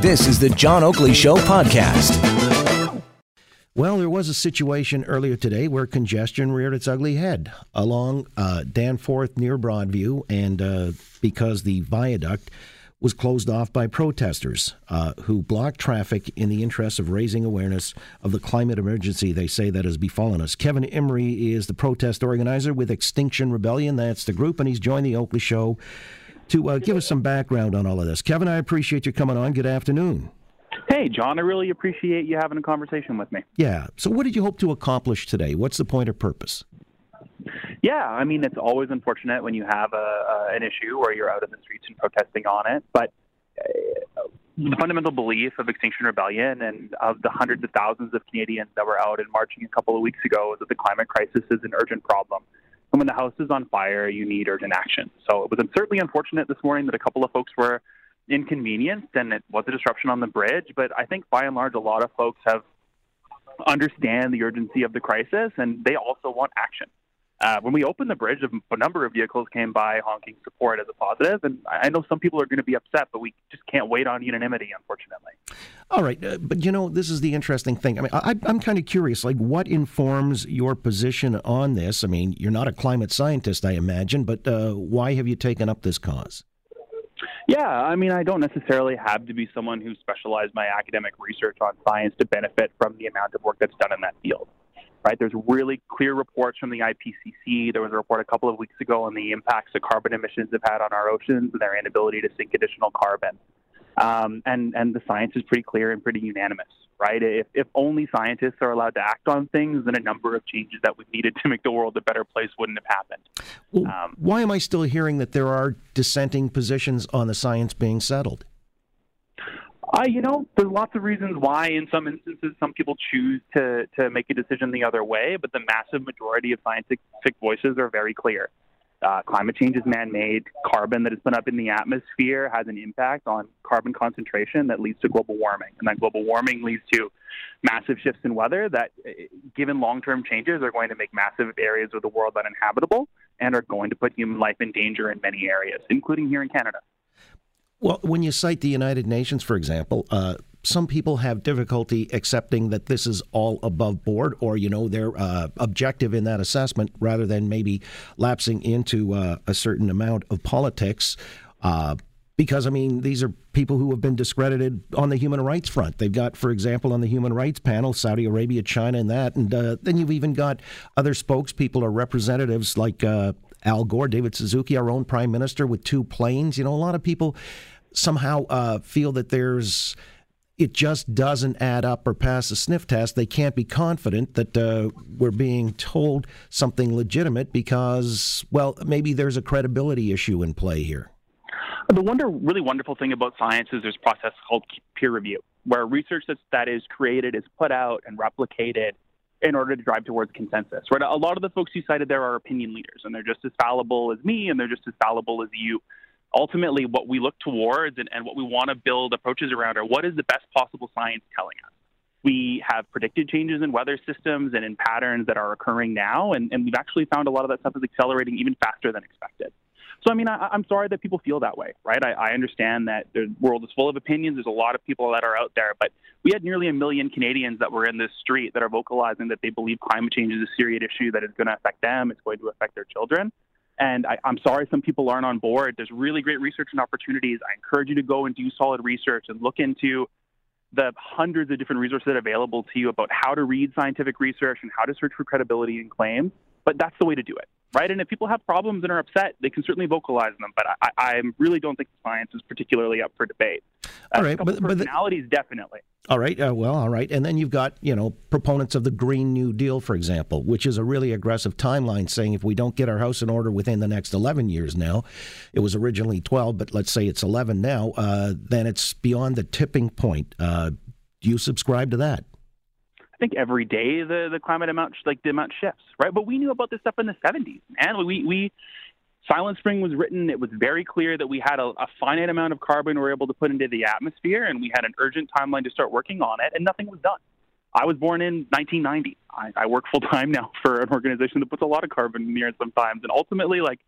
This is the John Oakley Show podcast. Well, there was a situation earlier today where congestion reared its ugly head along uh, Danforth near Broadview, and uh, because the viaduct was closed off by protesters uh, who blocked traffic in the interest of raising awareness of the climate emergency they say that has befallen us. Kevin Imrie is the protest organizer with Extinction Rebellion. That's the group, and he's joined the Oakley Show to uh, give us some background on all of this. Kevin, I appreciate you coming on. Good afternoon. Hey, John, I really appreciate you having a conversation with me. Yeah. So, what did you hope to accomplish today? What's the point or purpose? Yeah, I mean, it's always unfortunate when you have a, an issue where you're out in the streets and protesting on it. But uh, the fundamental belief of Extinction Rebellion and of the hundreds of thousands of Canadians that were out and marching a couple of weeks ago is that the climate crisis is an urgent problem. And when the house is on fire, you need urgent action. So it was certainly unfortunate this morning that a couple of folks were inconvenienced and it was a disruption on the bridge. But I think by and large, a lot of folks have understand the urgency of the crisis and they also want action. Uh, when we opened the bridge, a number of vehicles came by honking support as a positive. positive, and I know some people are going to be upset, but we just can't wait on unanimity, unfortunately. All right, uh, but you know, this is the interesting thing. I mean, I, I'm kind of curious, like, what informs your position on this? I mean, you're not a climate scientist, I imagine, but uh, why have you taken up this cause? Yeah, I mean, I don't necessarily have to be someone who specialized my academic research on science to benefit from the amount of work that's done in that field right? There's really clear reports from the IPCC. There was a report a couple of weeks ago on the impacts that carbon emissions have had on our oceans and their inability to sink additional carbon. Um, and and the science is pretty clear and pretty unanimous, right? If if only scientists are allowed to act on things, then a number of changes that we've needed to make the world a better place wouldn't have happened. Well, um, why am I still hearing that there are dissenting positions on the science being settled? Uh, you know, there's lots of reasons why, in some instances, some people choose to, to make a decision the other way, but the massive majority of scientific voices are very clear. Uh, climate change is man made. Carbon that is put up in the atmosphere has an impact on carbon concentration that leads to global warming. And that global warming leads to massive shifts in weather that, uh, given long term changes, are going to make massive areas of the world uninhabitable and are going to put human life in danger in many areas, including here in Canada. Well, when you cite the United Nations, for example, uh, some people have difficulty accepting that this is all above board or, you know, they're uh, objective in that assessment rather than maybe lapsing into uh, a certain amount of politics. Uh, because, I mean, these are people who have been discredited on the human rights front. They've got, for example, on the human rights panel, Saudi Arabia, China, and that. And uh, then you've even got other spokespeople or representatives like uh, Al Gore, David Suzuki, our own prime minister, with two planes. You know, a lot of people somehow uh, feel that there's it just doesn't add up or pass the sniff test. They can't be confident that uh, we're being told something legitimate because, well, maybe there's a credibility issue in play here. The wonder, really wonderful thing about science is there's a process called peer review, where research that's, that is created is put out and replicated in order to drive towards consensus. Right? A lot of the folks you cited there are opinion leaders, and they're just as fallible as me, and they're just as fallible as you. Ultimately, what we look towards and, and what we want to build approaches around are what is the best possible science telling us. We have predicted changes in weather systems and in patterns that are occurring now, and, and we've actually found a lot of that stuff is accelerating even faster than expected. So, I mean, I, am sorry that people feel that way, right? I, I understand that the world is full of opinions. There's a lot of people that are out there, but we had nearly a million Canadians that were in this street that are vocalizing that they believe climate change is a serious issue that is going to affect them. It's going to affect their children. And I, am sorry some people aren't on board. There's really great research and opportunities. I encourage you to go and do solid research and look into the hundreds of different resources that are available to you about how to read scientific research and how to search for credibility and claims. But that's the way to do it right? And if people have problems and are upset, they can certainly vocalize them. But I, I really don't think science is particularly up for debate. All right, but, but personalities the, definitely. All right, uh, well, all right, and then you've got you know proponents of the Green New Deal, for example, which is a really aggressive timeline, saying if we don't get our house in order within the next 11 years, now it was originally 12, but let's say it's 11 now, uh, then it's beyond the tipping point. Uh, do you subscribe to that? I think every day the the climate amount like the amount shifts, right? But we knew about this stuff in the 70s, and we we Silent Spring was written. It was very clear that we had a, a finite amount of carbon we were able to put into the atmosphere, and we had an urgent timeline to start working on it, and nothing was done. I was born in 1990. I, I work full time now for an organization that puts a lot of carbon in the air sometimes, and ultimately, like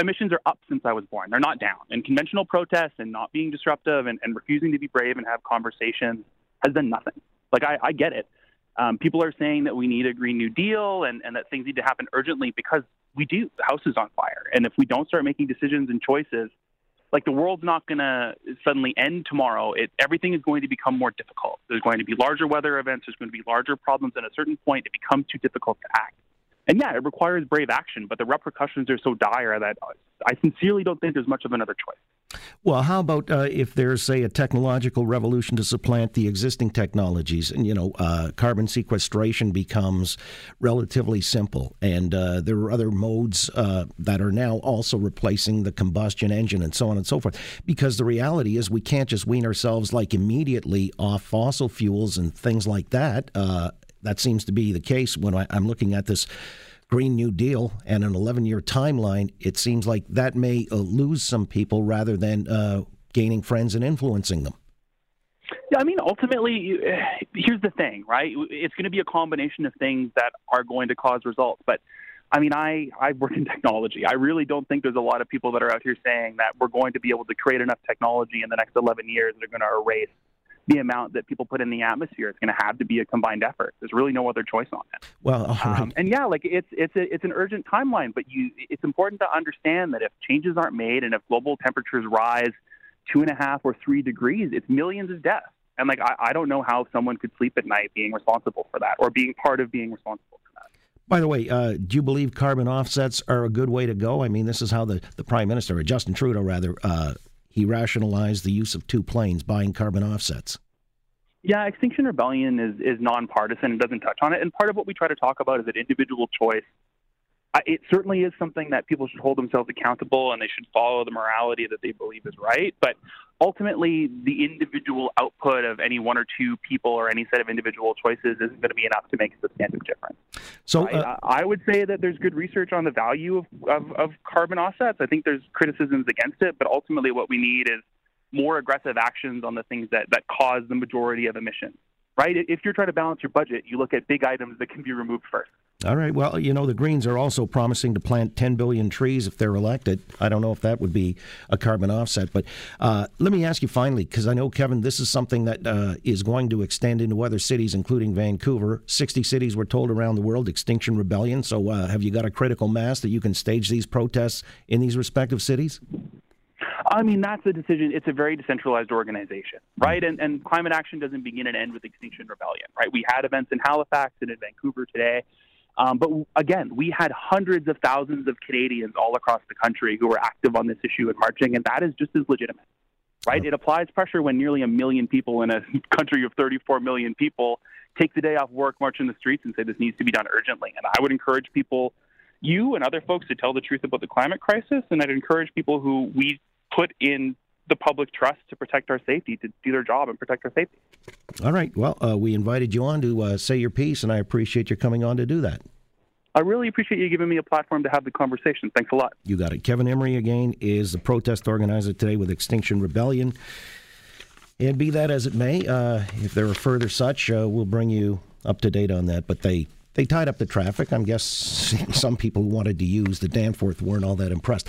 emissions are up since I was born. They're not down. And conventional protests and not being disruptive and, and refusing to be brave and have conversations has done nothing. Like, I, I get it. Um, people are saying that we need a Green New Deal and, and that things need to happen urgently because we do. The house is on fire. And if we don't start making decisions and choices, like the world's not going to suddenly end tomorrow. It, everything is going to become more difficult. There's going to be larger weather events. There's going to be larger problems. At a certain point, it becomes too difficult to act. And yeah, it requires brave action, but the repercussions are so dire that I sincerely don't think there's much of another choice. Well, how about uh, if there's, say, a technological revolution to supplant the existing technologies, and you know, uh, carbon sequestration becomes relatively simple, and uh, there are other modes uh, that are now also replacing the combustion engine, and so on and so forth. Because the reality is, we can't just wean ourselves like immediately off fossil fuels and things like that uh, that seems to be the case when I, am looking at this Green New Deal and an 11 year timeline. It seems like that may uh, lose some people rather than uh, gaining friends and influencing them. Yeah, I mean, ultimately, here's the thing, right? It's going to be a combination of things that are going to cause results. But I mean, I, I work in technology. I really don't think there's a lot of people that are out here saying that we're going to be able to create enough technology in the next 11 years that are going to erase the amount that people put in the atmosphere. It's going to have to be a combined effort. There's really no other choice on it. Well, right. um, and yeah, like it's it's a, it's an urgent timeline, but you it's important to understand that if changes aren't made and if global temperatures rise two and a half or three degrees, it's millions of deaths. And like I, I don't know how someone could sleep at night being responsible for that or being part of being responsible for that. By the way, uh, do you believe carbon offsets are a good way to go? I mean, this is how the, the Prime Minister, or Justin Trudeau rather, uh, he rationalized the use of two planes buying carbon offsets. Yeah, Extinction Rebellion is, is nonpartisan and doesn't touch on it. And part of what we try to talk about is that individual choice. It certainly is something that people should hold themselves accountable and they should follow the morality that they believe is right. But ultimately, the individual output of any one or two people or any set of individual choices isn't going to be enough to make a substantive difference. So uh, I, I would say that there's good research on the value of, of, of carbon offsets. I think there's criticisms against it, but ultimately, what we need is more aggressive actions on the things that, that cause the majority of emissions, right? If you're trying to balance your budget, you look at big items that can be removed first. All right. Well, you know, the Greens are also promising to plant 10 billion trees if they're elected. I don't know if that would be a carbon offset, but uh, let me ask you finally, because I know, Kevin, this is something that uh, is going to extend into other cities, including Vancouver. 60 cities were told around the world, Extinction Rebellion. So uh, have you got a critical mass that you can stage these protests in these respective cities? I mean, that's a decision. It's a very decentralized organization, right? And, and climate action doesn't begin and end with Extinction Rebellion, right? We had events in Halifax and in Vancouver today. Um, but again, we had hundreds of thousands of Canadians all across the country who were active on this issue and marching, and that is just as legitimate, right? It applies pressure when nearly a million people in a country of 34 million people take the day off work, march in the streets, and say this needs to be done urgently. And I would encourage people, you and other folks, to tell the truth about the climate crisis, and I'd encourage people who we put in the public trust to protect our safety, to do their job and protect our safety. All right. Well, uh, we invited you on to uh, say your piece, and I appreciate your coming on to do that. I really appreciate you giving me a platform to have the conversation. Thanks a lot. You got it. Kevin Imrie, again, is the protest organizer today with Extinction Rebellion. And be that as it may, uh, if there are further such, uh, we'll bring you up to date on that. But they they tied up the traffic. I guess some people who wanted to use the Danforth weren't all that impressed.